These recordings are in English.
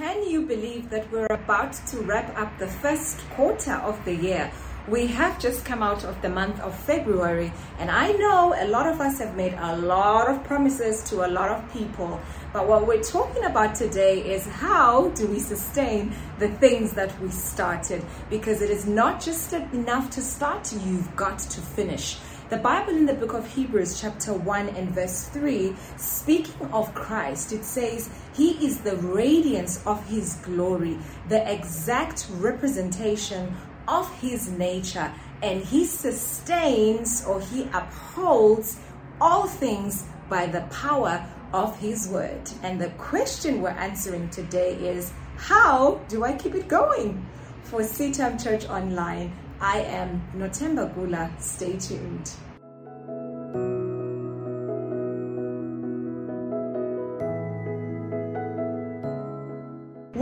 Can you believe that we're about to wrap up the first quarter of the year? We have just come out of the month of February, and I know a lot of us have made a lot of promises to a lot of people. But what we're talking about today is how do we sustain the things that we started? Because it is not just enough to start, you've got to finish. The Bible in the book of Hebrews, chapter 1 and verse 3, speaking of Christ, it says, He is the radiance of His glory, the exact representation of His nature, and He sustains or He upholds all things by the power of His word. And the question we're answering today is, How do I keep it going? For CITAM Church Online, I am Nothemba Gula. Stay tuned.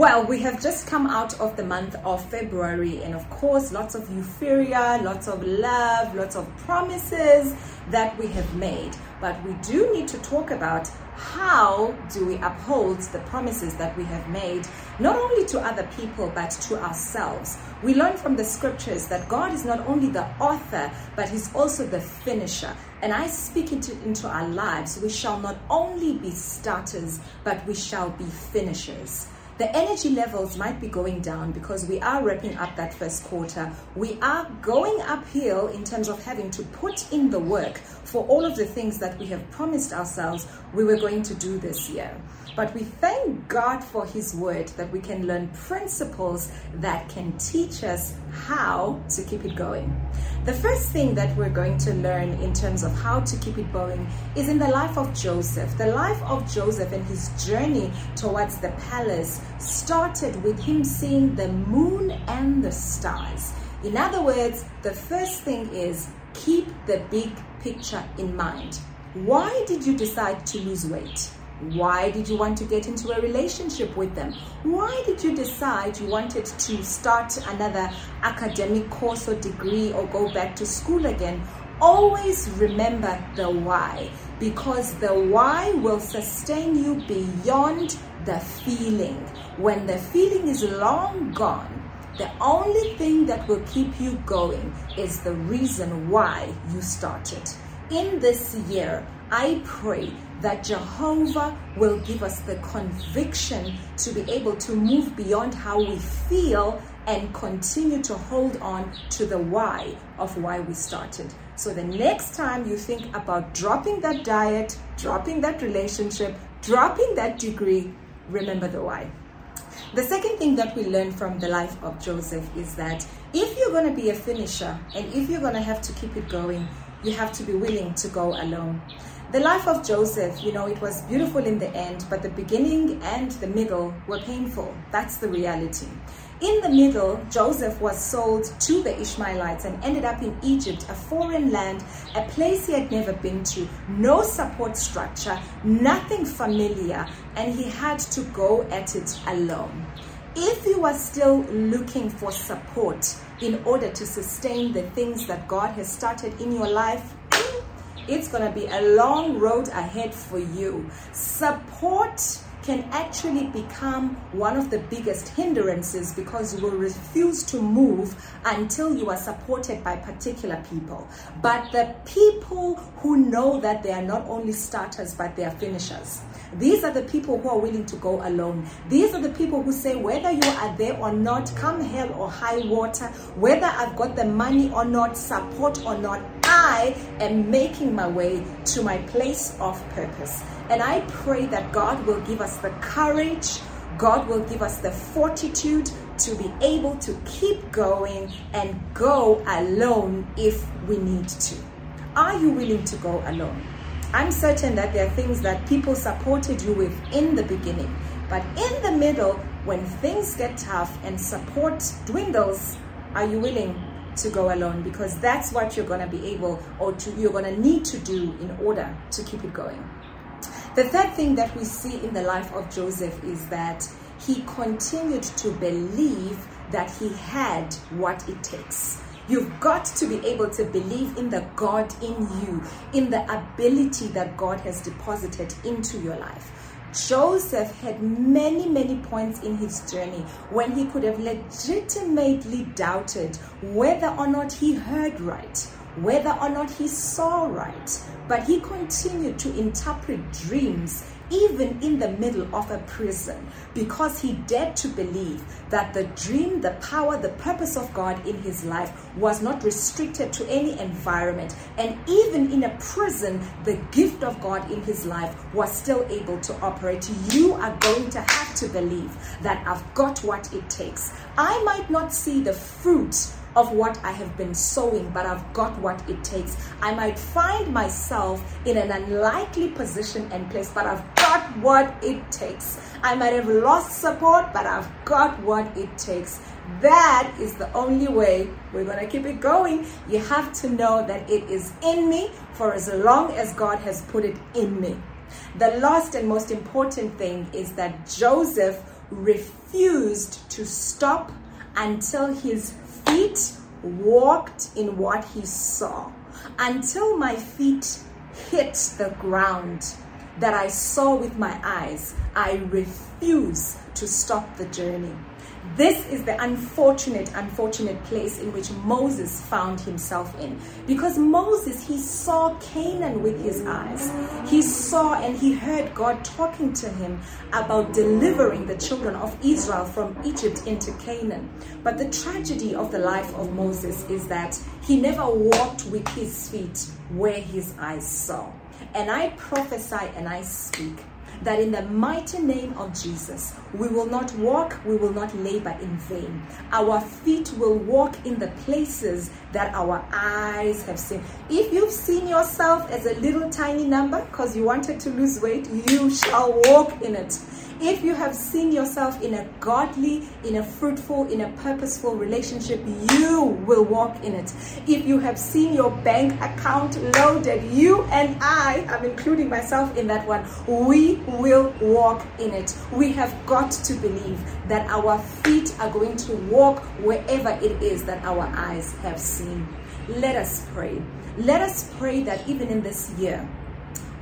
Well, we have just come out of the month of February, and of course, lots of euphoria, lots of love, lots of promises that we have made. But we do need to talk about how do we uphold the promises that we have made, not only to other people, but to ourselves. We learn from the scriptures that God is not only the author, but He's also the finisher. And I speak into, into our lives, we shall not only be starters, but we shall be finishers the energy levels might be going down because we are wrapping up that first quarter. We are going uphill in terms of having to put in the work for all of the things that we have promised ourselves we were going to do this year. But we thank God for His word that we can learn principles that can teach us how to keep it going. The first thing that we're going to learn in terms of how to keep it going is in the life of Joseph. The life of Joseph and his journey towards the palace started with him seeing the moon and the stars. In other words, the first thing is keep the big picture in mind. Why did you decide to lose weight? Why did you want to get into a relationship with them? Why did you decide you wanted to start another academic course or degree or go back to school again? Always remember the why because the why will sustain you beyond the feeling. When the feeling is long gone, the only thing that will keep you going is the reason why you started. In this year, I pray that Jehovah will give us the conviction to be able to move beyond how we feel and continue to hold on to the why of why we started. So the next time you think about dropping that diet, dropping that relationship, dropping that degree, remember the why. The second thing that we learn from the life of Joseph is that if you're going to be a finisher and if you're going to have to keep it going, you have to be willing to go alone. The life of Joseph, you know, it was beautiful in the end, but the beginning and the middle were painful. That's the reality. In the middle, Joseph was sold to the Ishmaelites and ended up in Egypt, a foreign land, a place he had never been to, no support structure, nothing familiar, and he had to go at it alone. If you are still looking for support in order to sustain the things that God has started in your life, it's going to be a long road ahead for you. Support can actually become one of the biggest hindrances because you will refuse to move until you are supported by particular people. But the people who know that they are not only starters but they are finishers. These are the people who are willing to go alone. These are the people who say, whether you are there or not, come hell or high water, whether I've got the money or not, support or not, I am making my way to my place of purpose. And I pray that God will give us the courage, God will give us the fortitude to be able to keep going and go alone if we need to. Are you willing to go alone? I'm certain that there are things that people supported you with in the beginning, but in the middle, when things get tough and support dwindles, are you willing to go alone? Because that's what you're going to be able or to, you're going to need to do in order to keep it going. The third thing that we see in the life of Joseph is that he continued to believe that he had what it takes. You've got to be able to believe in the God in you, in the ability that God has deposited into your life. Joseph had many, many points in his journey when he could have legitimately doubted whether or not he heard right, whether or not he saw right. But he continued to interpret dreams even in the middle of a prison, because he dared to believe that the dream, the power, the purpose of God in his life was not restricted to any environment. And even in a prison, the gift of God in his life was still able to operate. You are going to have to believe that I've got what it takes. I might not see the fruit of what I have been sowing, but I've got what it takes. I might find myself in an unlikely position and place, but I've got what it takes. I might have lost support, but I've got what it takes. That is the only way we're going to keep it going. You have to know that it is in me for as long as God has put it in me. The last and most important thing is that Joseph refused to stop until his feet walked in what he saw until my feet hit the ground that I saw with my eyes. I refuse to stop the journey. This is the unfortunate, unfortunate place in which Moses found himself in. Because Moses, he saw Canaan with his eyes. He saw and he heard God talking to him about delivering the children of Israel from Egypt into Canaan. But the tragedy of the life of Moses is that he never walked with his feet where his eyes saw. And I prophesy and I speak that in the mighty name of Jesus, we will not walk, we will not labor in vain. Our feet will walk in the places that our eyes have seen. If you've seen yourself as a little tiny number because you wanted to lose weight, you shall walk in it. If you have seen yourself in a godly, in a fruitful, in a purposeful relationship, you will walk in it. If you have seen your bank account loaded, you and I, I'm including myself in that one, we will walk in it. We have got to believe that our feet are going to walk wherever it is that our eyes have seen. Let us pray. Let us pray that even in this year,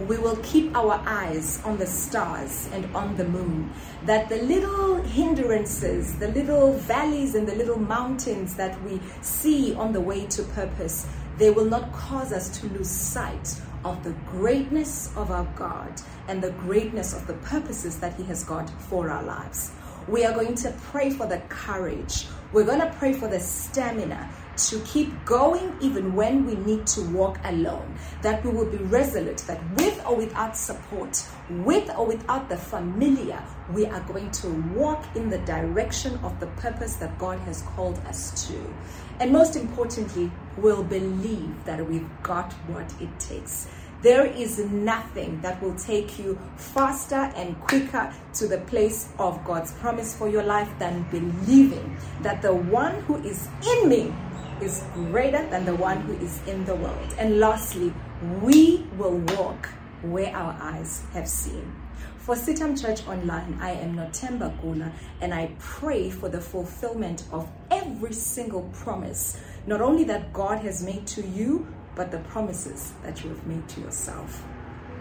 we will keep our eyes on the stars and on the moon. That the little hindrances, the little valleys and the little mountains that we see on the way to purpose, they will not cause us to lose sight of the greatness of our God and the greatness of the purposes that He has got for our lives. We are going to pray for the courage. We're going to pray for the stamina to keep going even when we need to walk alone. That we will be resolute that with or without support, with or without the familiar, we are going to walk in the direction of the purpose that God has called us to. And most importantly, we'll believe that we've got what it takes. There is nothing that will take you faster and quicker to the place of God's promise for your life than believing that the one who is in me is greater than the one who is in the world. And lastly, we will walk where our eyes have seen. For CITAM Church Online, I am Nothemba Gula, and I pray for the fulfillment of every single promise, not only that God has made to you, but the promises that you have made to yourself.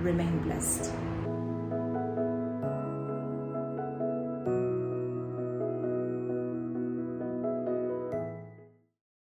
Remain blessed.